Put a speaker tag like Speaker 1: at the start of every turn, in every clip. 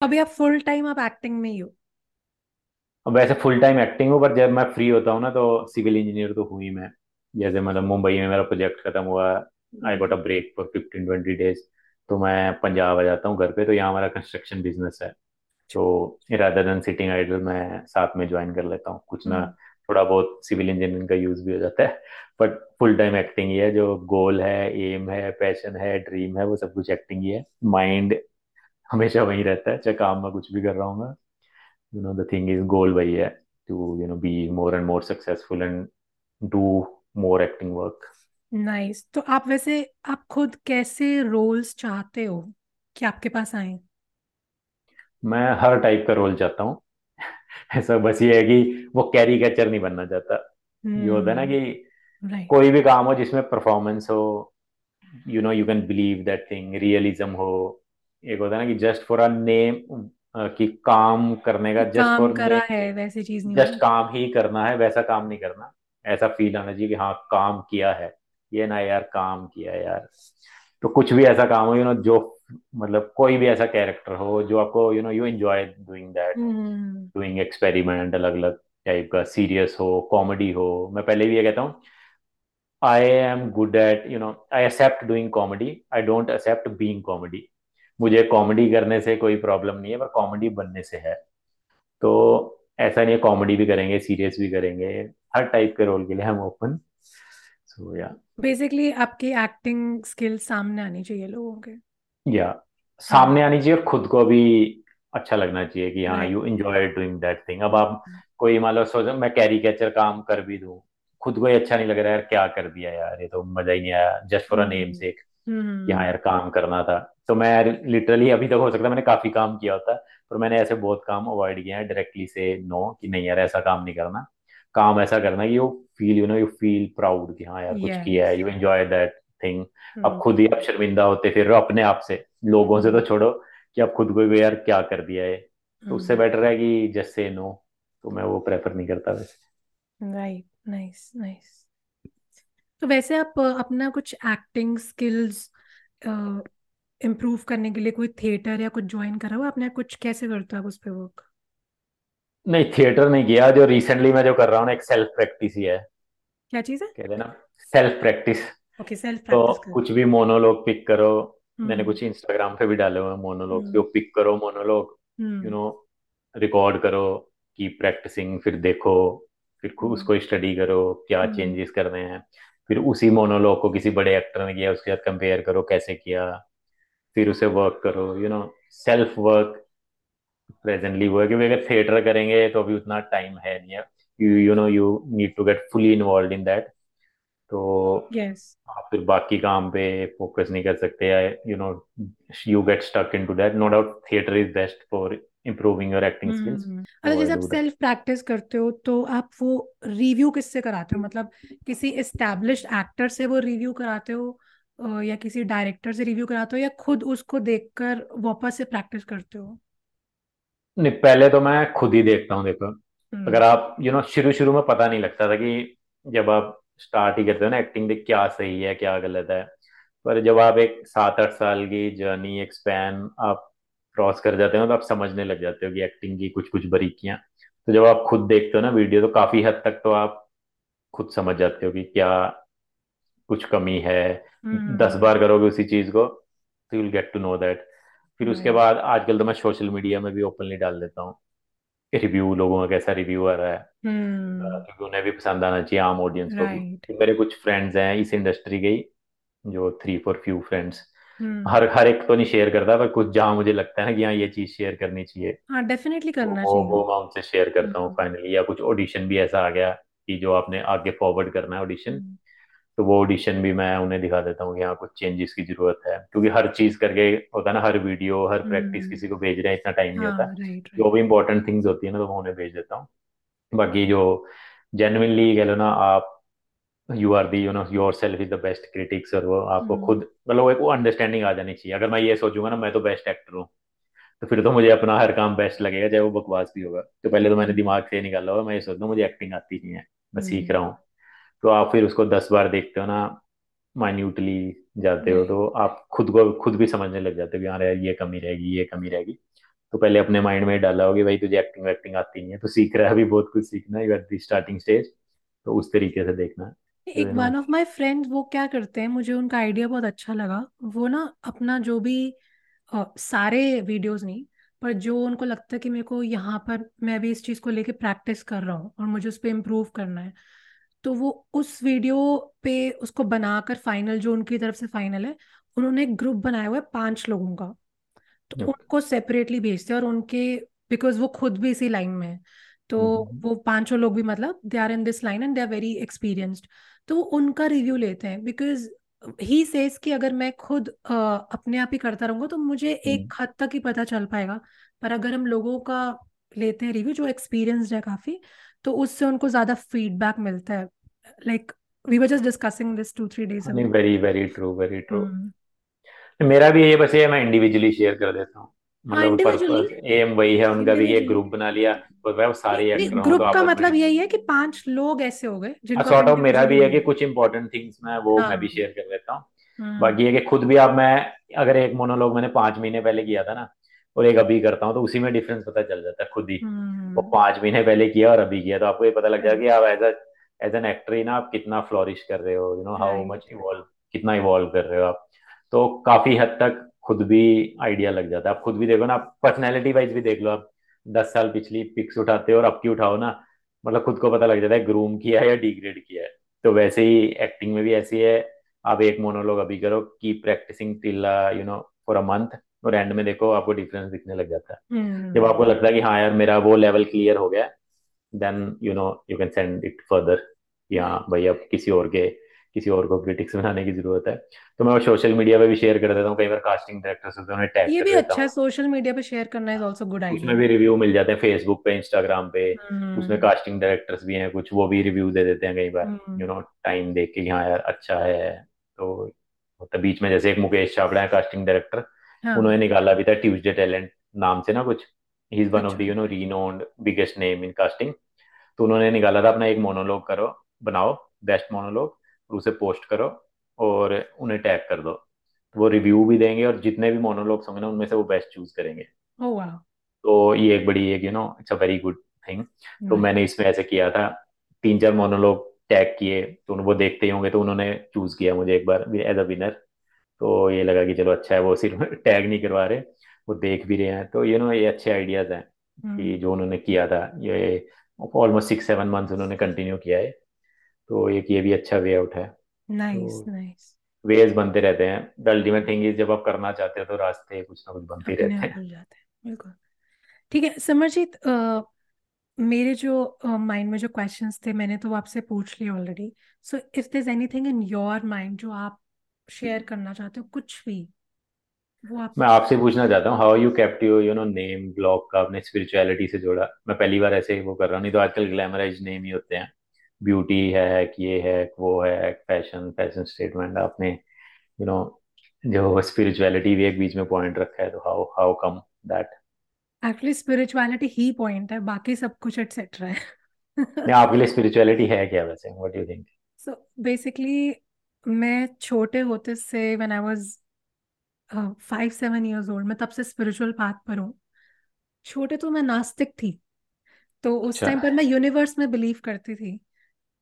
Speaker 1: अभी आप full time आप एक्टिंग में ही हो।
Speaker 2: अब वैसे फुल टाइम एक्टिंग हूँ पर जब मैं फ्री होता हूँ ना तो सिविल इंजीनियर तो हूँ ही मैं। जैसे मतलब मुंबई में मेरा प्रोजेक्ट खत्म हुआ I got a break for fifteen twenty days तो मैं पंजाब आ जाता हूँ घर पे तो यहाँ हमारा कंस्ट्रक्शन बिज़नेस है। तो रादर देन सिटिंग आइडल मैं साथ में ज्वाइन कर लेता हूँ। कुछ ना
Speaker 1: हम्म।
Speaker 2: थोड़ा बहुत सिविल इंजीनियरिंग का यूज़ भी हो जाता है बट फुल टाइम एक्टिंग ही है जो गोल है एम है पैशन है ड्रीम है वो सब कुछ एक्टिंग ही है। माइंड हमेशा वही रहता है चाहे काम में कुछ भी कर रहा हूँ मैं। You know the thing is goal वही है to you know be more and more successful and do more acting work.
Speaker 1: Nice तो आप वैसे आप खुद कैसे रोल्स चाहते हो कि आपके पास आए?
Speaker 2: मैं हर टाइप का रोल चाहता हूँ। ऐसा बस ये है कि वो कैरिकेचर नहीं बनना चाहता। hmm. ये होता है ना
Speaker 1: हम्म
Speaker 2: कि
Speaker 1: राइट
Speaker 2: कोई भी काम हो जिसमें परफॉर्मेंस हो you know you can believe that thing realism हो एक होता है ना कि जस्ट फॉर अ नेम कि काम करने का जस्ट
Speaker 1: काम
Speaker 2: फॉर
Speaker 1: करा है वैसी चीज़ नहीं
Speaker 2: जस्ट काम ही करना है वैसा काम नहीं करना। ऐसा फील आना चाहिए कि हाँ काम किया है। ये ना यार काम किया यार। तो कुछ भी ऐसा काम हो यू नो जो मतलब कोई भी ऐसा कैरेक्टर हो जो आपको you know you enjoy doing that doing experiment अलग अलग टाइप का सीरियस हो कॉमेडी हो। मैं पहले भी ये कहता हूँ I am good at you know I accept doing comedy I don't accept being comedy मुझे कॉमेडी करने से कोई प्रॉब्लम नहीं है पर कॉमेडी बनने से है। तो ऐसा नहीं है कॉमेडी भी करेंगे सीरियस भी करेंगे हर टाइप के रोल के लिए हम ओपन सो या
Speaker 1: बेसिकली आपकी एक्टिंग स्किल सामने आनी चाहिए लोगों के।
Speaker 2: या सामने आनी चाहिए खुद को भी अच्छा लगना चाहिए कि हाँ you enjoy doing that thing अब आप कोई मान लो सोचो मैं कैरिकेचर काम कर भी दूँ खुद को ही अच्छा नहीं लग रहा है यार क्या कर दिया यार ये तो मज़ा ही नहीं आया just for a name
Speaker 1: hmm.
Speaker 2: से कि हाँ
Speaker 1: हम्म
Speaker 2: यार काम करना था। तो मैं लिटरली अभी तक हो सकता है मैंने काफ़ी काम किया होता है पर मैंने ऐसे बहुत काम अवॉइड किए हैं डायरेक्टली से नो कि नहीं यार ऐसा काम नहीं करना। काम ऐसा करना कि you feel you know you feel proud कि हाँ यार कुछ किया है यू एंजॉय दैट थिंग अब
Speaker 1: हम्म
Speaker 2: खुद ही आप शर्मिंदा होते फिर अपने आप से लोगों से तो छोड़ो कि आप खुद को यार क्या कर दिया है। तो उससे बेटर है कि जस्ट से नो तो मैं वो प्रेफर नहीं करता वैसे।
Speaker 1: राइट नाइस नाइस तो वैसे आप अपना कुछ एक्टिंग स्किल्स इम्प्रूव करने के लिए कोई थिएटर या कुछ ज्वाइन करा हुआ आपने? कुछ कैसे करते हो आप उस पे वर्क
Speaker 2: नहीं थिएटर नहीं किया। जो रिसेंटली मैं जो कर रहा हूँ ना एक सेल्फ प्रैक्टिस ही है।
Speaker 1: क्या चीज़ है?
Speaker 2: कहते ना सेल्फ प्रैक्टिस
Speaker 1: ओके सेल्फ
Speaker 2: तो
Speaker 1: प्रैक्टिस कर।
Speaker 2: कुछ भी मोनोलॉग पिक करो। मैंने
Speaker 1: हम्म
Speaker 2: कुछ इंस्टाग्राम पे भी डाले हुए हैं मोनोलॉग
Speaker 1: हम्म।
Speaker 2: जो पिक करो मोनोलॉग यू नो रिकॉर्ड करो की प्रैक्टिसिंग फिर देखो फिर
Speaker 1: हम्म।
Speaker 2: उसको स्टडी करो क्या चेंजेस करने हैं। फिर उसी मोनोलॉग को किसी बड़े एक्टर ने किया उसके साथ कंपेयर करो कैसे किया। फिर उसे वर्क करो you know self work presently वो है क्योंकि अगर थिएटर करेंगे तो अभी उतना टाइम है नहीं है। You you know you need to get fully involve in that तो
Speaker 1: यस
Speaker 2: आप फिर बाकी काम पे फोकस नहीं कर सकते या no you get stuck into that no doubt theatre is best for improving your acting skills.
Speaker 1: Hmm अच्छा
Speaker 2: so
Speaker 1: जैसे आप सेल्फ प्रैक्टिस करते हो तो आप वो रिव्यू किससे कराते हो? मतलब किसी एस्टैब्लिश्ड एक्टर से वो रिव्यू कराते हो? अ, या किसी डायरेक्टर से रिव्यू कराते हो या खुद उसको देखकर वापस से प्रैक्टिस करते हो?
Speaker 2: नहीं पहले तो मैं खुद ही देखता हूँ देखो।
Speaker 1: हम्म।
Speaker 2: अगर आप यू नो शुरू शुरू में पता नहीं लगता था कि जब आप स्टार्ट ही करते हो ना एक्टिंग देख क्या सही है क्या गलत है। पर जब आप एक सात आठ साल की जर्नी एक स्पैन आप क्रॉस कर जाते हो तो आप समझने लग जाते हो कि एक्टिंग की कुछ कुछ बारीकियाँ। तो जब आप खुद देखते हो ना वीडियो तो काफ़ी हद तक तो आप खुद समझ जाते हो कि क्या कुछ कमी है दस
Speaker 1: हम्म
Speaker 2: बार करोगे उसी चीज़ को तो you will get to know that फिर उसके बाद आजकल तो मैं सोशल मीडिया में भी ओपनली डाल देता हूँ। रिव्यू लोगों का कैसा रिव्यू आ रहा है।
Speaker 1: हम्म।
Speaker 2: क्योंकि उन्हें भी पसंद आना चाहिए आम ऑडियंस को। भी मेरे कुछ फ्रेंड्स हैं इस इंडस्ट्री के ही जो three four few friends
Speaker 1: hmm.
Speaker 2: हर हर एक तो नहीं शेयर करता पर कुछ जहाँ मुझे लगता है ना कि हाँ ये चीज़ शेयर करनी चाहिए।
Speaker 1: हाँ डेफिनेटली
Speaker 2: तो
Speaker 1: करना
Speaker 2: वो
Speaker 1: चाहिए।
Speaker 2: वो मैं उनसे शेयर करता हूँ
Speaker 1: हम्म।
Speaker 2: फाइनली या कुछ ऑडिशन भी ऐसा आ गया कि जो आपने आगे फॉरवर्ड करना है ऑडिशन
Speaker 1: हम्म।
Speaker 2: तो वो ऑडिशन भी मैं उन्हें दिखा देता हूँ कि हाँ कुछ चेंजेस की ज़रूरत है। क्योंकि हर चीज़ करके होता है ना हर वीडियो हर प्रैक्टिस
Speaker 1: हम्म,
Speaker 2: किसी को भेज रहे हैं इतना टाइम नहीं
Speaker 1: हाँ
Speaker 2: होता। जो भी इंपॉर्टेंट थिंग्स होती है ना तो मैं उन्हें भेज देता हूँ। बाकी जो जेन्युइनली कह लो ना आप you are the you know your self is the best critics और वो आपको खुद
Speaker 1: हम्म
Speaker 2: मतलब वो एक वो अंडरस्टैंडिंग आ जानी चाहिए। अगर मैं ये सोचूँगा ना मैं तो बेस्ट एक्टर हूँ। तो फिर तो मुझे अपना हर काम बेस्ट लगेगा चाहे वो बकवास भी होगा। तो पहले तो मैंने
Speaker 1: हम्म
Speaker 2: दिमाग से निकाला होगा मैं ये सोचता हूँ मुझे एक्टिंग आती नहीं है। मैं सीख
Speaker 1: हम्म।
Speaker 2: रहा हूँ। तो आप फिर उसको दस बार देखते हो ना माइन्यूटली जाते हो तो आप खुद को खुद भी समझने लग जाते हो कि हाँ यार ये कमी रहेगी ये कमी रहेगी। तो पहले अपने माइंड में डाला होगा भाई तुझे एक्टिंग वैक्टिंग आती नहीं है तो सीख रहा है अभी बहुत कुछ सीखना है एट द स्टार्टिंग स्टेज तो उस तरीके से देखना
Speaker 1: एक वन ऑफ़ माय फ्रेंड्स वो क्या करते हैं मुझे उनका आइडिया बहुत अच्छा लगा। वो ना अपना जो भी अ, सारे वीडियोस नहीं पर जो उनको लगता है कि मेरे को यहाँ पर मैं भी इस चीज़ को लेके प्रैक्टिस कर रहा हूँ और मुझे उस पर इम्प्रूव करना है तो वो उस वीडियो पे उसको बनाकर फाइनल जो उनकी तरफ़ से फाइनल है उन्होंने एक ग्रुप बनाया हुआ है पाँच लोगों का। तो उनको सेपरेटली भेजते हैं और उनके बिकॉज़ वो खुद भी इसी लाइन में है तो वो पाँचों लोग भी मतलब they are in this line and they are very experienced तो वो उनका रिव्यू लेते हैं बिकॉज़ ही सेज कि अगर मैं खुद अ, अपने आप ही करता रहूँगा तो मुझे एक हद तक ही पता चल पाएगा। पर अगर हम लोगों का लेते हैं रिव्यू जो एक्सपीरियंस्ड है काफ़ी तो उससे उनको ज़्यादा फीडबैक मिलता है। Like we were just discussing this two three days
Speaker 2: नहीं very very true very true मेरा भी ये बस ये मैं इंडिविजुअली शेयर कर देता हूँ।
Speaker 1: हाँ
Speaker 2: मतलब
Speaker 1: इंडिविजुअली
Speaker 2: पर्पस एम वही है उनका भी
Speaker 1: इंडिविजुअली
Speaker 2: ग्रुप बना लिया और सारे एक्टर हों तो
Speaker 1: ग्रुप का मतलब यही है कि पाँच लोग ऐसे हो गए जिनको
Speaker 2: सॉर्ट ऑफ़ मेरा भी है कि कुछ इंपॉर्टेंट थिंग्स मैं वो मैं भी
Speaker 1: हाँ
Speaker 2: शेयर कर देता हूँ। बाकी ये कि खुद भी आप मैं अगर एक मोनोलॉग मैंने पाँच महीने पहले किया था ना और एक अभी करता हूँ तो उसी में डिफरेंस पता चल जाता है खुद ही। वो
Speaker 1: हम्म।
Speaker 2: पाँच महीने पहले किया और अभी किया तो आपको ये पता लग जाएगा कि आप एज एज एन एक्टर ही ना आप कितना फ्लोरिश कर रहे हो you know how much evolve कितना इवॉल्व कर रहे हो आप। तो काफ़ी हद तक खुद भी आइडिया लग जाता है। आप खुद भी देखो ना आप पर्सनैलिटी वाइज भी देख लो आप। दस साल पिछली पिक्स उठाते हो और अब की उठाओ ना? मतलब खुद को पता लग जाता है ग्रूम किया है या डिग्रेड किया है। तो वैसे ही एक्टिंग में भी ऐसी है आप एक मोनोलॉग अभी करो की practicing till you know for a month और एंड में देखो आपको डिफरेंस दिखने लग जाता है। जब आपको
Speaker 1: हम्म
Speaker 2: लगता है कि हाँ यार मेरा वो लेवल क्लियर हो गया then you know you can send it further यहाँ भाई अब किसी और के किसी और को क्रिटिक्स बनाने की ज़रूरत है। तो मैं वो सोशल मीडिया पे भी शेयर कर देता हूँ कई बार कास्टिंग डायरेक्टर्स होते हैं उन्हें टैग
Speaker 1: ये भी अच्छा है सोशल मीडिया पे शेयर करना इज़ ऑल्सो गुड
Speaker 2: उसमें भी रिव्यू मिल जाते हैं फेसबुक पे इंस्टाग्राम पे उसमें
Speaker 1: हम्म
Speaker 2: कास्टिंग डायरेक्टर्स भी हैं कुछ वो भी रिव्यू दे देते हैं कई बार। यू
Speaker 1: हम्म
Speaker 2: नो टाइम देख के कि हाँ यार अच्छा है। तो होता बीच में जैसे एक मुकेश छाबड़ा है कास्टिंग डायरेक्टर
Speaker 1: हाँ।
Speaker 2: उन्होंने निकाला भी था ट्यूसडे टैलेंट नाम से ना कुछ। He is one of the you know renowned biggest name in casting तो उन्होंने निकाला था अपना एक मोनोलॉग करो बनाओ बेस्ट मोनोलॉग और उसे पोस्ट करो और उन्हें टैग कर दो। तो वो रिव्यू भी देंगे और जितने भी मोनोलॉग्स होंगे ना उनमें से वो बेस्ट चूज़ करेंगे।
Speaker 1: ओ वाह
Speaker 2: तो ये एक बड़ी एक you know it's a very good thing तो मैंने इसमें ऐसे किया था तीन चार मोनोलॉग टैग किए तो वो देखते ही होंगे तो उन्होंने चूज़ किया मुझे एक बार एज अ विनर तो ये लगा कि चलो अच्छा है वो सिर्फ़ टैग नहीं करवा रहे वो देख भी रहे हैं। तो यू नो ये अच्छे आइडियाज़ हैं
Speaker 1: हम्म।
Speaker 2: कि जो उन्होंने किया था ये ऑलमोस्ट सिक्स सेवन मंथ्स उन्होंने कंटिन्यू किया है। तो एक ये भी अच्छा वे आउट है।
Speaker 1: नाइस नाइस
Speaker 2: वेज बनते रहते हैं। द अल्टीमेट थिंग इज़ जब आप करना चाहते हो तो रास्ते कुछ ना कुछ बनते रहते हैं।
Speaker 1: बिल्कुल। ठीक है समरजीत मेरे जो माइंड में जो क्वेश्चंस थे मैंने तो आपसे पूछ लिए already so if there anything in your mind जो आप शेयर करना चाहते हो कुछ भी वो आप
Speaker 2: मैं आपसे पूछना चाहता हूँ how you kept you you know name blog का अपने स्पिरिचुअलिटी से जोड़ा? मैं पहली बार ऐसे ही वो कर रहा हूँ नहीं तो आजकल ग्लैमराइज नेम ही होते हैं। ब्यूटी है कि ये है वो है फ़ैशन फ़ैशन स्टेटमेंट आपने यू नो जो स्पिरिचुअलिटी भी एक बीच में पॉइंट रखा है तो how how come that
Speaker 1: actually spirituality he point है बाकी सब कुछ एटसेट्रा है।
Speaker 2: नहीं आपके लिए स्पिरिचुअलिटी है क्या वैसे? What do you think
Speaker 1: so basically मैं छोटे होते से when I was five seven years old मैं तब से स्पिरिचुअल पाथ पर हूँ। छोटे तो मैं नास्तिक थी तो उस
Speaker 2: अच्छा।
Speaker 1: टाइम पर मैं यूनिवर्स में बिलीव करती थी।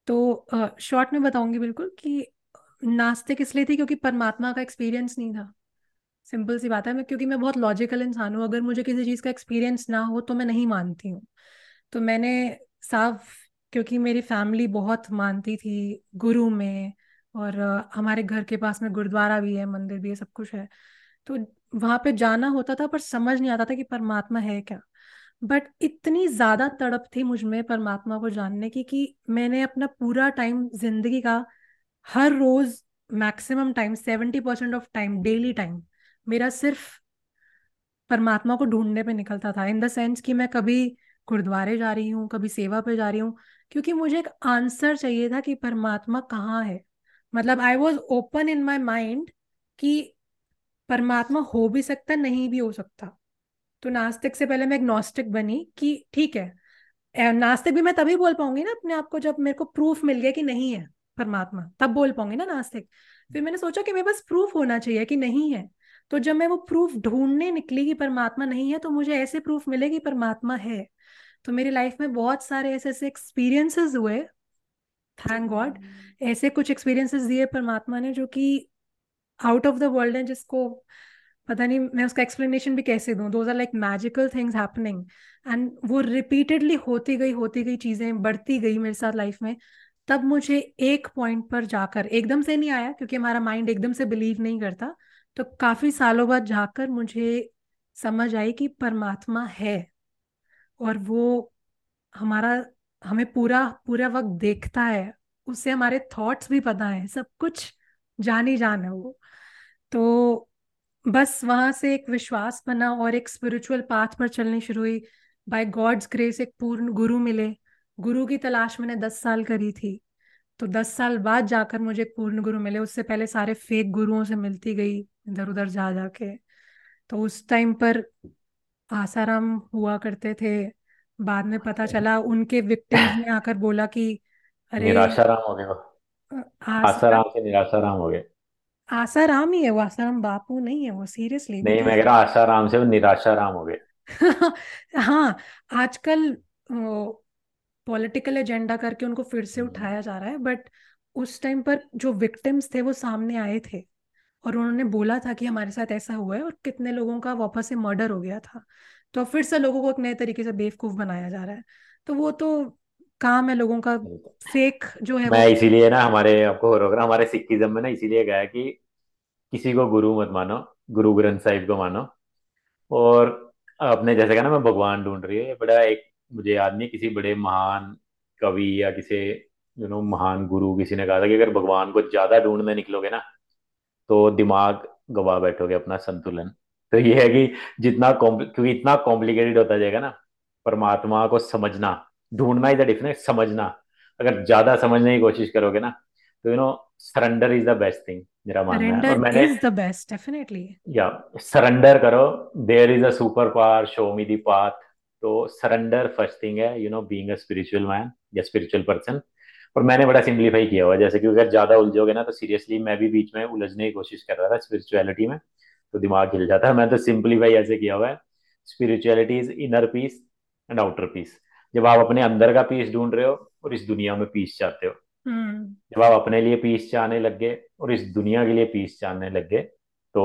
Speaker 1: तो शॉर्ट में बताऊँगी बिल्कुल कि नास्तिक इसलिए थी क्योंकि परमात्मा का एक्सपीरियंस नहीं था। सिंपल सी बात है मैं क्योंकि मैं बहुत लॉजिकल इंसान हूँ। अगर मुझे किसी चीज़ का एक्सपीरियंस ना हो तो मैं नहीं मानती हूँ। तो मैंने साफ़ क्योंकि मेरी फैमिली बहुत मानती थी गुरु में और हमारे घर के पास में गुरुद्वारा भी है, मंदिर भी है, सब कुछ है। तो वहाँ पे जाना होता था पर समझ नहीं आता था कि परमात्मा है क्या। बट इतनी ज़्यादा तड़प थी मुझमें परमात्मा को जानने की कि मैंने अपना पूरा टाइम ज़िंदगी का हर रोज maximum time, seventy percent of time, daily time मेरा सिर्फ़ परमात्मा को ढूँढने पे निकलता था। इन द सेंस कि मैं कभी गुरुद्वारे जा रही हूँ, कभी सेवा पे जा रही हूँ, क्योंकि मुझे एक आंसर चाहिए था कि परमात्मा कहाँ है। मतलब I was open in my mind कि परमात्मा हो भी सकता, नहीं भी हो सकता। तो नास्तिक से पहले मैं एग्नोस्टिक बनी कि ठीक है। नास्तिक भी मैं तभी बोल पाऊँगी ना अपने आप को जब मेरे को प्रूफ मिल गया कि नहीं है परमात्मा। तब बोल पाऊँगी ना नास्तिक। फिर मैंने सोचा कि मेरे पास प्रूफ होना चाहिए कि नहीं है। तो जब मैं वो प्रूफ ढूँढने निकली कि परमात्मा नहीं है तो मुझे ऐसे प्रूफ मिले कि परमात्मा है। तो मेरी लाइफ में बहुत सारे ऐसे ऐसे एक्सपीरियंसेस हुए थैंक गॉड ऐसे कुछ एक्सपीरियंसेस दिए परमात्मा ने जो कि आउट ऑफ़ द वर्ल्ड है, जिसको पता नहीं मैं उसका एक्सप्लेनेशन भी कैसे दूँ? Those are like magical things happening and वो रिपीटेडली होती गई होती गई चीज़ें, बढ़ती गई मेरे साथ लाइफ में, तब मुझे एक पॉइंट पर जाकर, एकदम से नहीं आया, क्योंकि हमारा माइंड एकदम से बिलीव नहीं करता तो काफ़ी सालों बाद जाकर मुझे समझ आई कि परमात्मा है। और वो हमारा हमें पूरा पूरा वक्त देखता है, उससे हमारे थॉट्स भी पता है, सब कुछ जान ही जान है वो। तो बस वहाँ से एक विश्वास बना और एक स्पिरिचुअल पाथ पर चलनी शुरू हुई। बाय गॉड्स ग्रेस एक पूर्ण गुरु मिले। गुरु की तलाश मैंने दस साल करी थी। तो दस साल बाद जाकर मुझे एक पूर्ण गुरु मिले। उससे पहले सारे फेक गुरुओं से मिलती गई, इधर उधर जा जाके तो उस टाइम पर आसाराम हुआ करते थे। बाद में पता चला उनके विक्टिम्स ने आकर बोला कि अरे
Speaker 2: निराशाराम हो गए
Speaker 1: आसाराम
Speaker 2: आसाराम से निराशाराम हो गए।
Speaker 1: आसाराम ही है वो आसाराम बापू नहीं है वो सीरियसली
Speaker 2: नहीं मैं
Speaker 1: बिकॉज़
Speaker 2: कह रहा आसाराम से वो निराशाराम हो गए।
Speaker 1: हाँ आजकल पॉलिटिकल एजेंडा करके उनको फिर से
Speaker 2: हम्म,
Speaker 1: उठाया जा रहा है बट उस टाइम पर जो विक्टिम्स थे वो सामने आए थे और उन्होंने बोला था कि हमारे साथ ऐसा हुआ है और कितने लोगों का वापस से मर्डर हो गया था। तो फिर से लोगों को एक नए तरीके से बेवकूफ़ बनाया जा रहा है। तो वो तो काम है लोगों का फेक जो है
Speaker 2: मैं इसीलिए ना हमारे आपको होगा हमारे सिखिज्म में ना इसीलिए गया कि किसी को गुरु मत मानो गुरु ग्रंथ साहिब को मानो। और अपने जैसे कहा ना मैं भगवान ढूंढ रही है बड़ा एक मुझे याद नहीं किसी बड़े महान कवि या किसी यू नो महान गुरु किसी ने कहा था कि अगर भगवान को ज़्यादा ढूँढने निकलोगे ना तो दिमाग गवा बैठोगे अपना संतुलन। तो ये है कि जितना क्योंकि इतना कॉम्प्लिकेटेड होता जाएगा ना परमात्मा को समझना ढूंढना इज़ द डिफरेंस समझना। अगर ज़्यादा समझने की कोशिश करोगे ना तो you know surrender is the best thing मेरा मानना है। और
Speaker 1: सरेंडर
Speaker 2: मैंने
Speaker 1: इज़ द बेस्ट डेफिनेटली
Speaker 2: या सरेंडर करो। There is a super power show me the path तो सरेंडर फ़र्स्ट थिंग है you know being a spiritual man या स्पिरिचुअल पर्सन और मैंने बड़ा सिंप्लीफाई किया हुआ जैसे कि अगर ज़्यादा उलझोगे ना तो सीरियसली मैं भी बीच में उलझने की कोशिश कर रहा था स्पिरिचुअलिटी में। तो दिमाग हिल जाता है। मैं तो सिंप्लीफाई ऐसे किया हुआ है। Spirituality is inner peace and outer peace जब आप अपने अंदर का पीस ढूंढ रहे हो और इस दुनिया में पीस चाहते हो।
Speaker 1: हम्म।
Speaker 2: जब आप अपने लिए पीस चाहने लग गए और इस दुनिया के लिए पीस चाहने लग गए तो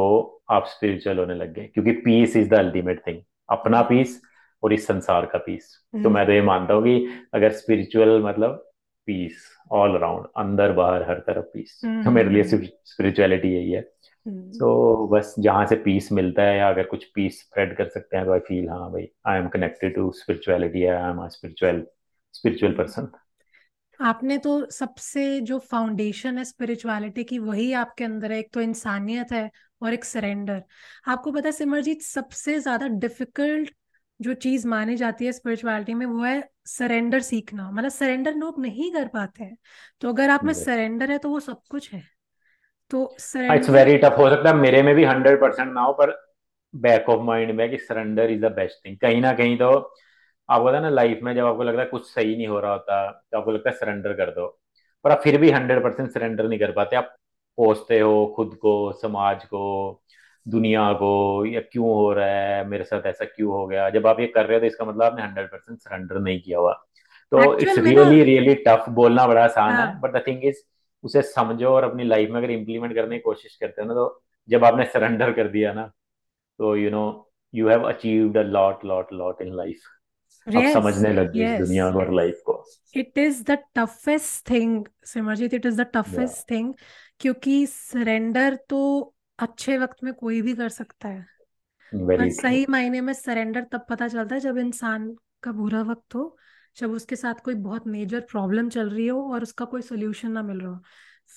Speaker 2: आप स्पिरिचुअल होने लग गए। क्योंकि peace is the ultimate thing अपना पीस और इस संसार का पीस तो
Speaker 1: हम्म।
Speaker 2: मैं तो ये मानता हूँ कि अगर स्पिरिचुअल मतलब पीस ऑल अराउंड अंदर बाहर हर तरफ़ पीस तो मेरे लिए
Speaker 1: हम्म
Speaker 2: स्पिरिचुअलिटी यही है।
Speaker 1: हम्म
Speaker 2: तो बस जहाँ से पीस मिलता है या अगर कुछ पीस स्प्रेड कर सकते हैं तो आई फील हाँ भाई I am connected to spirituality I am spiritual spiritual. Person
Speaker 1: आपने तो सबसे जो फाउंडेशन है स्पिरिचुअलिटी की वही आपके अंदर है एक तो इंसानियत है और एक सरेंडर आपको पता है सिमरजीत सबसे ज़्यादा डिफ़िकल्ट जो चीज़ मानी जाती है स्पिरिचुअलिटी में वो है सरेंडर सीखना. मतलब सरेंडर लोग नहीं कर पाते हैं. तो अगर आप में सरेंडर है तो वो सब कुछ है. तो
Speaker 2: इट्स वेरी टफ हो सकता है मेरे में भी हंड्रेड परसेंट ना हो पर बैक ऑफ़ माइंड में कि surrender is the best thing कहीं ना कहीं तो आपको पता ना लाइफ में जब आपको लगता है कुछ सही नहीं हो रहा होता तो आपको लगता है सरेंडर कर दो। पर आप फिर भी हंड्रेड परसेंट सरेंडर नहीं कर पाते। आप कोसते हो खुद को समाज को दुनिया को या क्यों हो रहा है मेरे साथ ऐसा क्यों हो गया? जब आप ये कर रहे हो तो इसका मतलब आपने हंड्रेड परसेंट सरेंडर नहीं किया हुआ। तो इट्स रियली रियली टफ बोलना बड़ा आसान हाँ बट द थिंग इज़ उसे समझो और अपनी लाइफ में अगर इम्प्लीमेंट करने की कोशिश करते हो ना तो जब आपने सरेंडर कर दिया ना तो you know you have achieved a lot lot lot in life आप समझने लग गए दुनिया और लाइफ को।
Speaker 1: It is the toughest thing Simarjeet it is the
Speaker 2: या
Speaker 1: टफेस्ट थिंग क्योंकि सरेंडर तो अच्छे वक्त में कोई भी कर सकता है। पर सही मायने में सरेंडर तब पता चलता है जब इंसान का बुरा वक्त हो जब उसके साथ कोई बहुत मेजर प्रॉब्लम चल रही हो और उसका कोई सोल्यूशन ना मिल रहा हो।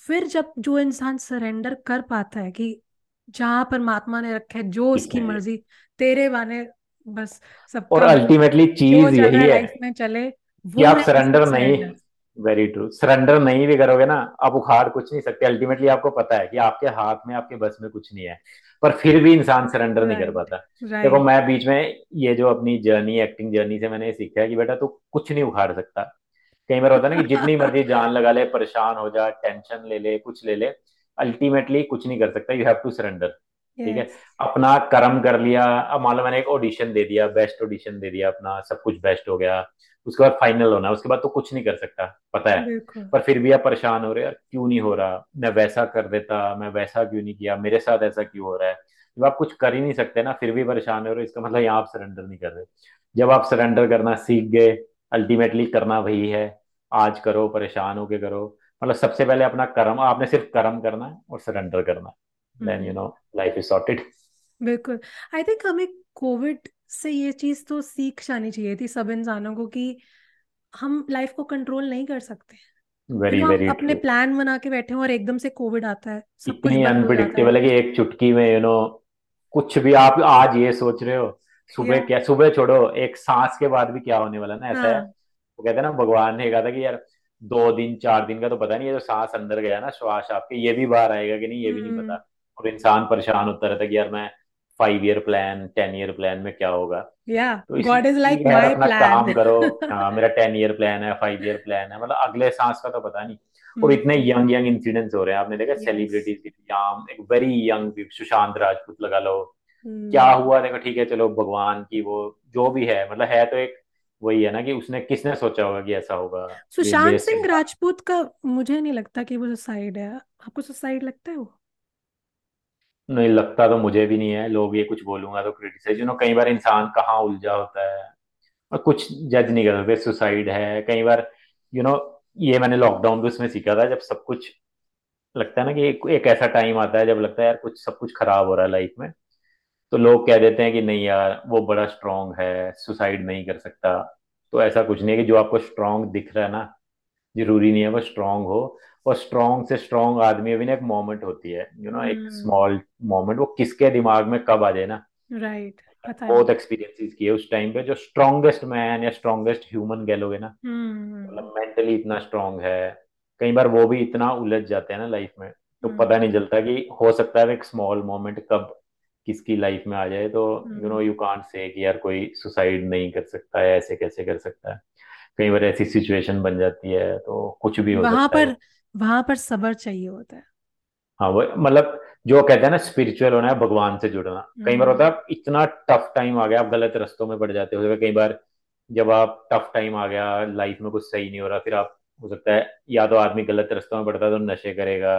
Speaker 1: फिर जब जो इंसान सरेंडर कर पाता है कि जहाँ परमात्मा ने रखा है जो उसकी मर्ज़ी तेरे बाने बस सब और
Speaker 2: अल्टीमेटली चीज़ यही
Speaker 1: है। लाइफ में चले
Speaker 2: कि
Speaker 1: वो
Speaker 2: आप सरेंडर नहीं वेरी ट्रू सरेंडर नहीं भी करोगे ना आप उखाड़ कुछ नहीं सकते। अल्टीमेटली आपको पता है कि आपके हाथ में आपके बस में कुछ नहीं है। पर फिर भी इंसान सरेंडर नहीं कर पाता। देखो मैं बीच में ये जो अपनी जर्नी एक्टिंग जर्नी से मैंने सीखा है कि बेटा तू कुछ नहीं उखाड़ सकता। कई बार होता है ना कि जितनी मर्ज़ी जान लगा ले परेशान हो जा टेंशन ले ले कुछ ले ले अल्टीमेटली कुछ नहीं कर सकता यू हैव टू सरेंडर ठीक है? अपना कर्म कर लिया अब मान लो मैंने एक ऑडिशन दे दिया बेस्ट ऑडिशन दे दिया अपना सब कुछ बेस्ट हो गया उसके बाद फाइनल होना उसके बाद तो कुछ नहीं कर सकता पता है? पर फिर भी आप परेशान हो रहे हो यार क्यों नहीं हो रहा? मैं वैसा कर देता मैं वैसा क्यों नहीं किया? मेरे साथ ऐसा क्यों हो रहा है? जब आप कुछ कर ही नहीं सकते ना फिर भी परेशान हो रहे इसका मतलब यहाँ आप सरेंडर नहीं कर रहे। जब आप सरेंडर करना सीख गए अल्टीमेटली करना वही है आज करो परेशान होके करो। मतलब सबसे पहले अपना कर्म आपने सिर्फ़ कर्म करना है और सरेंडर करना है। Then you know life is sorted
Speaker 1: बिल्कुल। आई थिंक हमें कोविड से ये चीज़ तो सीख जानी चाहिए थी सब इंसानों को कि हम लाइफ को कंट्रोल नहीं कर सकते।
Speaker 2: वेरी
Speaker 1: हम
Speaker 2: वेरी
Speaker 1: अपने प्लान बना के बैठे हैं और एकदम से कोविड आता है सब कुछ
Speaker 2: इतनी
Speaker 1: हो
Speaker 2: अनप्रिडिक्टेबल है। कि एक चुटकी में यू नो कुछ भी आप आज ये सोच रहे हो सुबह क्या सुबह छोड़ो एक सांस के बाद भी क्या होने वाला ना ऐसा है?
Speaker 1: हाँ।
Speaker 2: वो कहते हैं ना भगवान ने कहा था कि यार दो दिन चार दिन का तो पता नहीं ये जो सांस अंदर गया ना श्वास आपके ये भी बाहर आएगा कि नहीं ये भी नहीं
Speaker 1: हम्म।
Speaker 2: पता। और इंसान परेशान होता रहता कि यार मैं five year plan ten year plan में क्या होगा?
Speaker 1: या गॉड इज़ लाइक माय
Speaker 2: अपना
Speaker 1: प्लान
Speaker 2: काम करो। हाँ मेरा टेन ईयर प्लान है फाइव ईयर प्लान है। मतलब अगले सांस का तो पता नहीं। और इतने यंग यंग इंसिडेंट्स हो रहे हैं। आपने देखा सेलिब्रिटीज की याम एक वेरी यंग सुशांत राजपूत लगा लो। क्या
Speaker 1: हम्म
Speaker 2: हुआ? देखो ठीक है चलो भगवान की वो जो भी है मतलब है तो एक वही है ना कि उसने किसने सोचा होगा कि ऐसा होगा?
Speaker 1: सुशांत सिंह राजपूत का मुझे नहीं लगता कि वो सुसाइड है। आपको सुसाइड लगता है वो?
Speaker 2: नहीं लगता तो मुझे भी नहीं है। लोग ये कुछ बोलूँगा तो क्रिटिसाइज यू नो कई बार इंसान कहाँ उलझा होता है और कुछ जज नहीं कर सकते सुसाइड है। कई बार यू you नो know, ये मैंने लॉकडाउन भी उसमें सीखा था जब सब कुछ लगता है ना कि एक, एक ऐसा टाइम आता है जब लगता है यार कुछ सब कुछ खराब हो रहा है लाइफ में तो लोग कह देते हैं कि नहीं यार वो बड़ा स्ट्रांग है सुसाइड नहीं कर सकता। तो ऐसा कुछ नहीं है कि जो आपको स्ट्रांग दिख रहा है ना ज़रूरी नहीं है वो स्ट्रांग हो। और स्ट्रांग से स्ट्रॉन्ग आदमी अभी ना एक मोमेंट होती है यू you नो know,
Speaker 1: एक
Speaker 2: स्मॉल मोमेंट वो किसके दिमाग में कब आ जाए ना?
Speaker 1: राइट पता
Speaker 2: बहुत एक्सपीरियंसेस किए उस टाइम पे जो स्ट्रांगेस्ट मैन या स्ट्रांगेस्ट ह्यूमन कह लोगे ना
Speaker 1: हम्म
Speaker 2: मतलब मेंटली इतना स्ट्रांग है कई बार वो भी इतना उलझ जाते हैं ना लाइफ में तो पता
Speaker 1: हम्म
Speaker 2: नहीं चलता कि हो सकता है एक स्मॉल मोमेंट कब किसकी लाइफ में आ जाए तो you know you can't say कि यार कोई सुसाइड नहीं कर सकता है ऐसे कैसे कर सकता है। कई बार ऐसी सिचुएशन बन जाती है तो कुछ भी हो
Speaker 1: वहाँ
Speaker 2: सकता है।
Speaker 1: पर वहाँ पर सबर चाहिए होता है।
Speaker 2: हाँ वो मतलब जो कहते हैं ना स्पिरिचुअल होना है भगवान से जुड़ना। कई बार होता
Speaker 1: हम्म।
Speaker 2: है इतना टफ टाइम आ गया आप गलत रास्तों में पड़ जाते हो। कई बार जब आप टफ टाइम आ गया लाइफ में कुछ सही नहीं हो रहा फिर आप हो सकता है या तो आदमी गलत रास्तों में पड़ता है तो नशे करेगा।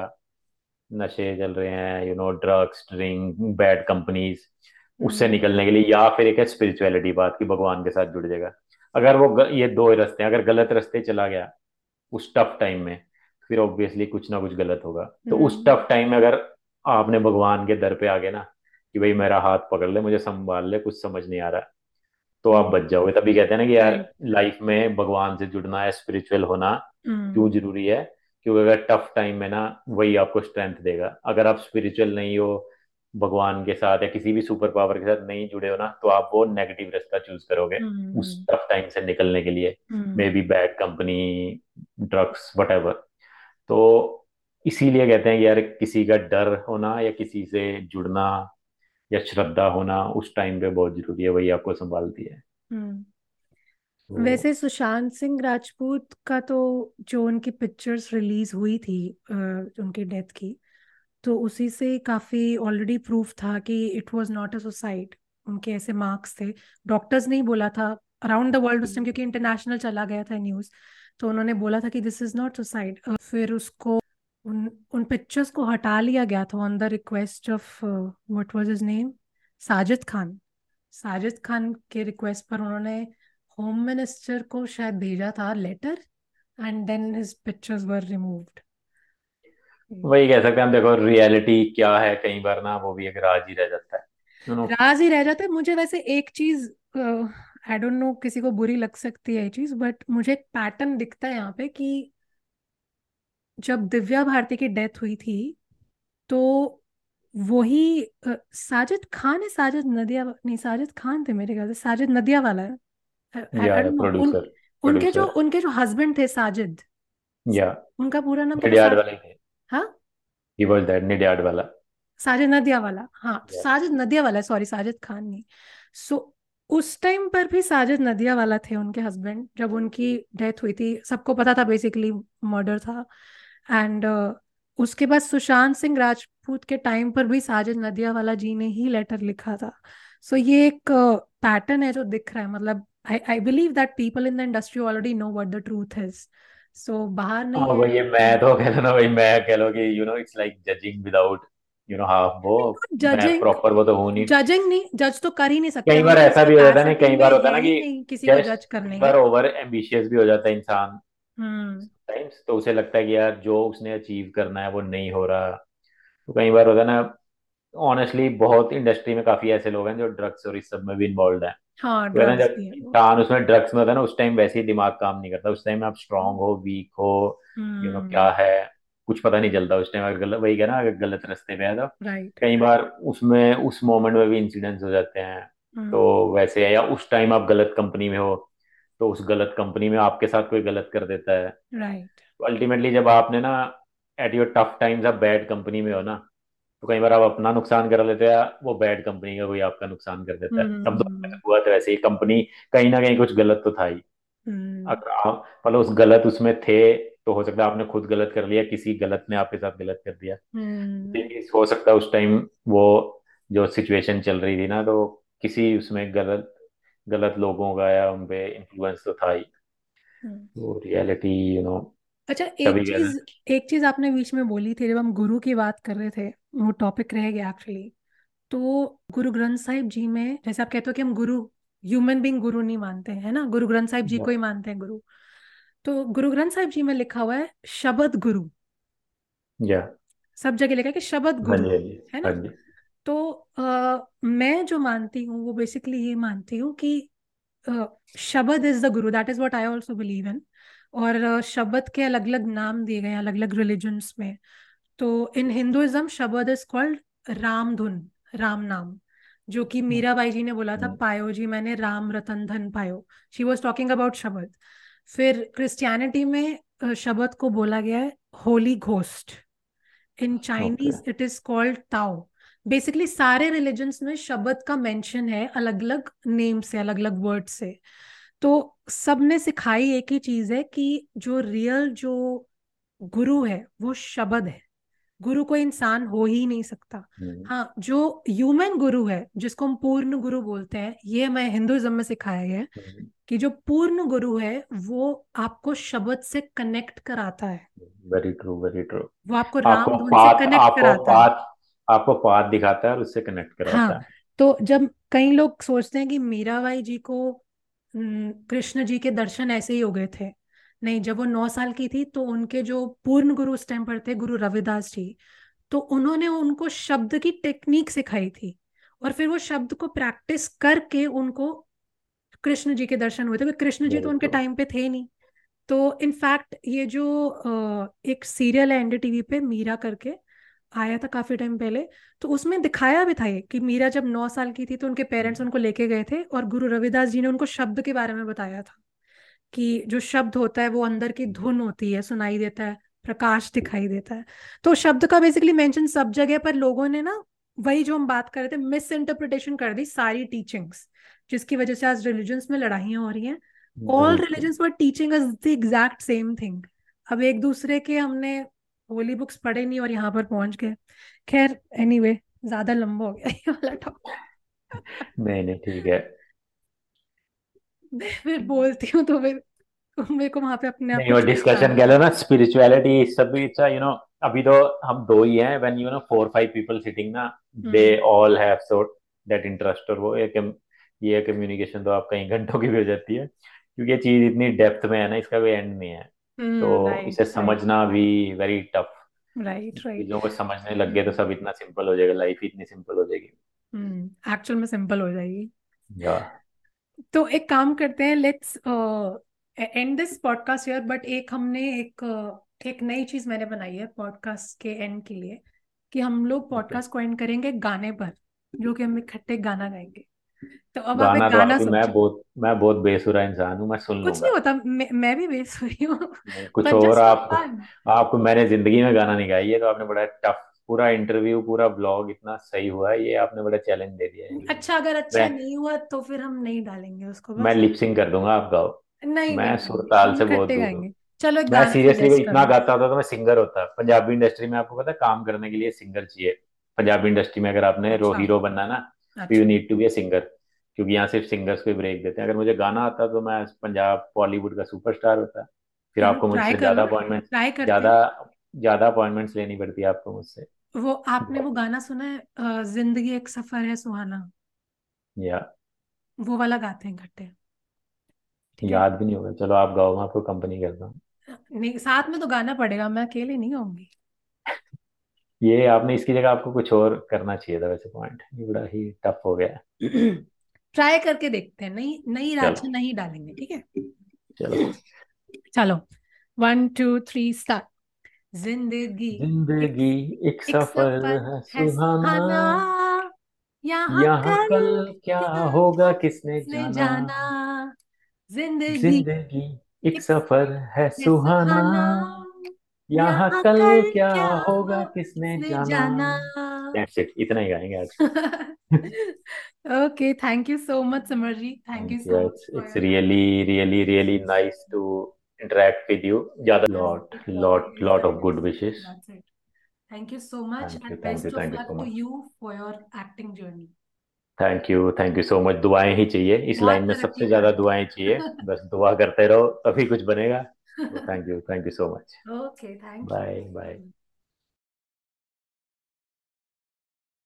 Speaker 2: नशे चल रहे हैं you know drugs drink bad companies उससे
Speaker 1: हम्म।
Speaker 2: निकलने के लिए या फिर एक है स्पिरिचुअलिटी बात की भगवान के साथ जुड़ जाएगा। अगर वो ग, ये दो रास्ते हैं अगर गलत रास्ते चला गया उस टफ टाइम में फिर ऑब्वियसली कुछ ना कुछ गलत होगा। तो उस
Speaker 1: हम्म
Speaker 2: टफ टाइम में अगर आपने भगवान के दर पे आ गए ना कि भाई मेरा हाथ पकड़ ले मुझे संभाल ले कुछ समझ नहीं आ रहा तो आप बच जाओगे। तभी कहते हैं ना कि यार लाइफ में भगवान से जुड़ना है स्पिरिचुअल होना
Speaker 1: हम्म।
Speaker 2: क्यों ज़रूरी है? क्योंकि अगर टफ टाइम में ना वही आपको स्ट्रेंथ देगा। अगर आप स्पिरिचुअल नहीं हो भगवान के साथ या किसी भी सुपर पावर के साथ नहीं जुड़े हो ना तो आप वो नेगेटिव रास्ता चूज़ करोगे उस
Speaker 1: हम्म।
Speaker 2: टफ टाइम से निकलने के लिए। May
Speaker 1: hmm.
Speaker 2: Be bad company drugs what तो इसीलिए कहते हैं यार किसी का डर होना या किसी से जुड़ना या श्रद्धा होना उस टाइम पे बहुत ज़रूरी है वही आपको संभालती है।
Speaker 1: हम्म।
Speaker 2: तो
Speaker 1: वैसे सुशांत सिंह राजपूत का तो जो उनकी पिक्चर्स रिलीज़ हुई थी उनकी डेथ की तो उसी से काफ़ी ऑलरेडी प्रूफ था कि it was not a suicide उनके ऐसे मार्क्स थे। डॉक्टर्स ने ही बोला था अराउंड द वर्ल्ड उस टाइम क्योंकि इंटरनेशनल चला गया था न्यूज़ तो उन्होंने बोला था कि दिस इज़ नॉट सुसाइड फिर उसको उन उन पिक्चर्स को हटा लिया गया था on the request of what was his name Sajid Khan. Sajid Khan के रिक्वेस्ट पर उन्होंने होम मिनिस्टर को शायद भेजा था letter and then his pictures were removed
Speaker 2: वही कह सकते हैं हम देखो रियलिटी क्या है कई बार ना वो भी एक राज ही रह जाता है।
Speaker 1: राज ही रह जाता है। मुझे वैसे एक चीज़ आई डोंट नो किसी को बुरी लग सकती है ये चीज़ बट मुझे एक पैटर्न दिखता है यहाँ पे कि जब दिव्या भारती की डेथ हुई थी तो वही साजिद खान है साजिद नदिया नहीं साजिद खान थे मेरे ख्याल से साजिद नदिया वाला है।
Speaker 2: या
Speaker 1: नो उन
Speaker 2: प्रोड्यूसर
Speaker 1: उनके जो उनके जो हस्बैंड थे साजिद
Speaker 2: या
Speaker 1: उनका पूरा नाम क्या था
Speaker 2: निडियाड वाला ही थे।
Speaker 1: हाँ?
Speaker 2: ही वाज दैट निडियाड वाला।
Speaker 1: साजिद नदिया वाला हाँ साजिद नदिया वाला सॉरी साजिद खान नहीं। सो उस टाइम पर भी साजिद नदिया वाला थे उनके हस्बैंड जब उनकी डेथ हुई थी। सबको पता था बेसिकली मर्डर था। एंड uh, उसके बाद सुशांत सिंह राजपूत के टाइम पर भी साजिद नदिया वाला जी ने ही लेटर लिखा था। सो so, ये एक पैटर्न uh, है जो दिख रहा है। मतलब I I believe that people in the industry already know what the truth is so बाहर
Speaker 2: हाँ
Speaker 1: नहीं है।
Speaker 2: वही मैं तो कह लो ना भाई मैं कह लो कि you know it's like judging without you know half वो मैं
Speaker 1: जजिंग
Speaker 2: प्रॉपर वो तो हूँ नहीं।
Speaker 1: जजिंग नहीं जज तो कर ही नहीं सकते
Speaker 2: कई बार ऐसा भी हो जाता है ना कई बार होता है
Speaker 1: है
Speaker 2: ना कि
Speaker 1: किसी को जज करने
Speaker 2: बार ओवर एम्बिशियस भी हो जाता है इंसान।
Speaker 1: हम्म।
Speaker 2: टाइम्स तो उसे लगता है कि यार जो उसने अचीव करना है वो नहीं हो रहा। तो कई बार होता है ना ऑनेस्टली बहुत इंडस्ट्री में काफ़ी ऐसे लोग हैं जो ड्रग्स और इस सब में भी इन्वॉल्व हैं।
Speaker 1: हाँ
Speaker 2: तो है जब
Speaker 1: है।
Speaker 2: इंसान उसमें ड्रग्स में होता है ना उस टाइम वैसे ही दिमाग काम नहीं करता। उस टाइम आप स्ट्रांग हो वीक हो यू नो
Speaker 1: हम्म।
Speaker 2: क्या है? कुछ पता नहीं चलता उस टाइम अगर गलत वही है ना अगर गलत रास्ते पे है तो
Speaker 1: राइट
Speaker 2: कई बार उसमें उस मोमेंट में भी इंसिडेंट्स हो जाते हैं। तो
Speaker 1: हम्म
Speaker 2: वैसे है या उस टाइम आप गलत कंपनी में हो तो उस गलत कंपनी में आपके साथ कोई गलत कर देता है।
Speaker 1: राइट
Speaker 2: तो अल्टीमेटली जब आपने ना एट योर टफ टाइम्स आप बैड कंपनी में हो ना तो कई बार आप अपना नुकसान कर लेते हैं वो बैड कंपनी का कोई आपका नुकसान कर देता है। तब तो
Speaker 1: हम्म।
Speaker 2: हुआ तो वैसे ही कंपनी कहीं ना कहीं कुछ गलत तो था ही।
Speaker 1: हम्म।
Speaker 2: अगर आप मतलब उस गलत उसमें थे तो हो सकता है आपने खुद गलत कर लिया किसी गलत ने आपके साथ गलत कर दिया।
Speaker 1: हम्म।
Speaker 2: हो सकता है उस टाइम वो जो सिचुएशन चल रही थी ना तो किसी उसमें गलत गलत लोगों का या उन पे इन्फ्लुएंस तो था ही।
Speaker 1: हम्म।
Speaker 2: तो रियलिटी यू नो
Speaker 1: अच्छा एक चीज़ एक चीज़ आपने बीच में बोली थी जब हम गुरु की बात कर रहे थे वो टॉपिक रह गया एक्चुअली तो गुरु ग्रंथ साहिब जी में जैसे आप कहते हो कि हम गुरु ह्यूमन बींग गुरु नहीं मानते हैं ना? गुरु ग्रंथ साहिब जी को ही मानते हैं गुरु। तो गुरु ग्रंथ साहिब जी में लिखा हुआ है शबद गुरु।
Speaker 2: या।
Speaker 1: सब जगह लिखा है कि शबद
Speaker 2: हाँ
Speaker 1: गुरु
Speaker 2: हाँ
Speaker 1: है
Speaker 2: हाँ
Speaker 1: ना तो अ, मैं जो मानती हूँ वो बेसिकली ये मानती हूँ कि shabad is the guru that is what I also believe in और शबद के अलग अलग नाम दिए गए हैं अलग अलग रिलीजन्स में। तो in Hinduism shabad is called Ram dhun Ram naam जो कि मीराबाई जी ने बोला था
Speaker 2: हम्म,
Speaker 1: पायो जी मैंने राम रतन धन पायो। शी वॉज़ टॉकिंग अबाउट शबद। फिर क्रिश्चियनिटी में शब्द को बोला गया है Holy Ghost in Chinese it is called Tao basically सारे रिलीजन्स में शब्द का मेंशन है अलग अलग नेम से अलग अलग वर्ड से. तो सबने सिखाई एक ही चीज़ है कि जो रियल जो गुरु है वो शब्द है। गुरु कोई इंसान हो ही नहीं सकता।
Speaker 2: हम्म,
Speaker 1: हाँ जो ह्यूमन गुरु है जिसको हम पूर्ण गुरु बोलते हैं ये मैं हिंदुइज्म में सिखाया गया है
Speaker 2: हम्म,
Speaker 1: कि जो पूर्ण गुरु है वो आपको शब्द से कनेक्ट कराता है।
Speaker 2: वेरी ट्रू वेरी ट्रू
Speaker 1: वो आपको राम धुन से कनेक्ट कराता है।
Speaker 2: आपको पाथ दिखाता है और उससे कनेक्ट कराता
Speaker 1: हाँ
Speaker 2: है।
Speaker 1: तो जब कई लोग सोचते हैं कि मीराबाई जी को कृष्ण जी के दर्शन ऐसे ही हो गए थे नहीं जब वो नौ साल की थी तो उनके जो पूर्ण गुरु उस टाइम पर थे गुरु रविदास जी तो उन्होंने उनको शब्द की टेक्निक सिखाई थी और फिर वो शब्द को प्रैक्टिस करके उनको कृष्ण जी के दर्शन हुए थे क्योंकि कृष्ण जी तो उनके टाइम पे थे नहीं। तो इनफैक्ट ये जो एक सीरियल है एनडी टीवी पे मीरा करके आया था काफ़ी टाइम पहले तो उसमें दिखाया भी था ये कि मीरा जब नौ साल की थी तो उनके पेरेंट्स उनको लेके गए थे और गुरु रविदास जी ने उनको शब्द के बारे में बताया था। कि जो शब्द होता है वो अंदर की धुन होती है सुनाई देता है प्रकाश दिखाई देता है। तो शब्द का बेसिकली मेंशन सब जगह पर लोगों ने ना वही जो हम बात कर रहे थे मिस इंटरप्रिटेशन कर दी सारी टीचिंग्स जिसकी वजह से आज रिलीजन्स में लड़ाइयाँ हो रही हैं। All religions were teaching us the exact same thing अब एक दूसरे के हमने होली बुक्स पढ़े नहीं और यहाँ पर पहुँच गए। खैर एनीवे anyway, ज़्यादा लंबा हो गया ये वाला टॉपिक
Speaker 2: नहीं नहीं ठीक है।
Speaker 1: मैं फिर बोलती हूँ तो फिर मेरे को वहाँ पे अपने आप
Speaker 2: नहीं वो डिस्कशन कह लो ना स्पिरिचुअलिटी सब भी इट्स यू नो अभी तो हम दो ही हैं when you know four five people sitting ना they
Speaker 1: hmm.
Speaker 2: All have so that interest और वो एक ये कम्युनिकेशन तो आप कई घंटों की भी हो जाती है क्योंकि ये चीज़ इतनी डेप्थ में है ना इसका कोई एंड नहीं है।
Speaker 1: हम्म
Speaker 2: तो
Speaker 1: राइट
Speaker 2: इसे समझना भी वेरी टफ
Speaker 1: राइट राइट
Speaker 2: चीज़ों को समझने लग गए तो सब इतना सिंपल हो जाएगा लाइफ इतनी सिंपल हो जाएगी।
Speaker 1: हम्म एक्चुअल में सिंपल हो जाएगी।
Speaker 2: या
Speaker 1: तो एक काम करते हैं लेट्स एंड दिस पॉडकास्ट यार बट एक हमने एक uh, एक नई चीज़ मैंने बनाई है पॉडकास्ट के एंड के लिए कि हम लोग पॉडकास्ट को एंड करेंगे गाने पर जो कि हम इकट्ठे गाना गाएँगे। तो अब आप एक
Speaker 2: गाना अभी मैं बहुत मैं बहुत बेसुरा इंसान हूँ मैं सुन
Speaker 1: कुछ नहीं होता मैं, मैं भी बेस हुई हूँ
Speaker 2: कुछ और
Speaker 1: फॉर
Speaker 2: आपको मैंने ज़िंदगी में गाना नहीं गाई है तो आपने बड़ा टफ पूरा इंटरव्यू पूरा ब्लॉग इतना सही हुआ है ये आपने बड़ा चैलेंज दे दिया है
Speaker 1: अच्छा अगर अच्छा नहीं हुआ तो फिर हम नहीं डालेंगे उसको
Speaker 2: मैं लिपसिंग कर दूँगा आप गाओ
Speaker 1: नहीं
Speaker 2: मैं सुरताल से बहुत दूर
Speaker 1: चलो एक
Speaker 2: मैं सीरियसली इतना गाता होता तो मैं सिंगर होता। पंजाबी इंडस्ट्री में आपको पता है काम करने के लिए सिंगर चाहिए। पंजाबी इंडस्ट्री में अगर आपने रो
Speaker 1: अच्छा
Speaker 2: हीरो बनना ना तो you need to be a singer क्योंकि यहाँ सिर्फ़ सिंगर्स को ब्रेक देते हैं। अगर मुझे गाना आता तो मैं पंजाब बॉलीवुड का सुपरस्टार होता। फिर
Speaker 1: चलो
Speaker 2: आपको मुझसे ज़्यादा अपॉइंटमेंट
Speaker 1: ट्राई करते
Speaker 2: ज़्यादा
Speaker 1: हैं।
Speaker 2: ज़्यादा अपॉइंटमेंट्स लेनी पड़ती है आपको मुझसे।
Speaker 1: वो आपने वो गाना सुना है ज़िंदगी एक सफ़र है सुहाना?
Speaker 2: या।
Speaker 1: वो वाला गाते हैं इकट्ठे।
Speaker 2: याद भी नहीं होगा। चलो आप गाओ मैं आपको कंपनी करता हूँ।
Speaker 1: नहीं साथ में तो गाना पड़ेगा मैं अकेले नहीं गाऊँगी
Speaker 2: ये आपने इसकी जगह आपको कुछ और करना चाहिए था वैसे पॉइंट ये बड़ा ही टफ हो गया।
Speaker 1: ट्राई करके देखते हैं। नई नई राशि नहीं डालेंगे ठीक है?
Speaker 2: चलो।
Speaker 1: चलो। वन टू थ्री स्टार्ट ज़िंदगी।
Speaker 2: ज़िंदगी एक
Speaker 1: एक
Speaker 2: सफ़र
Speaker 1: सफ़र
Speaker 2: है
Speaker 1: है
Speaker 2: सुहाना।
Speaker 1: सुहाना। यहाँ
Speaker 2: यहाँ
Speaker 1: कल
Speaker 2: कल क्या
Speaker 1: क्या
Speaker 2: होगा किसने
Speaker 1: किसने
Speaker 2: जाना?
Speaker 1: जाना? ज़िंदगी
Speaker 2: ज़िंदगी एक
Speaker 1: एक
Speaker 2: सफ़र है
Speaker 1: है
Speaker 2: सुहाना।
Speaker 1: सुहाना।
Speaker 2: यहाँ
Speaker 1: यहाँ
Speaker 2: कल
Speaker 1: कल
Speaker 2: क्या
Speaker 1: क्या
Speaker 2: होगा किसने
Speaker 1: किसने
Speaker 2: जाना?
Speaker 1: जाना?
Speaker 2: दैट्स इट इतना ही गाएँगे आज।
Speaker 1: Okay thank you so much Samarji. Thank you
Speaker 2: thank you
Speaker 1: so much
Speaker 2: it's really really really nice to interact with you
Speaker 1: Jada,
Speaker 2: lot lot lot of good wishes
Speaker 1: that's it thank you so much
Speaker 2: thank you
Speaker 1: and
Speaker 2: thank you
Speaker 1: best of
Speaker 2: you
Speaker 1: luck
Speaker 2: so
Speaker 1: to you for your acting journey
Speaker 2: thank you thank you so much दुआएँ ही चाहिए इस line में सबसे ज़्यादा दुआएँ चाहिए बस दुआ करते रहो तभी कुछ बनेगा तो thank you thank you so much
Speaker 1: okay thank
Speaker 2: you
Speaker 1: bye
Speaker 2: bye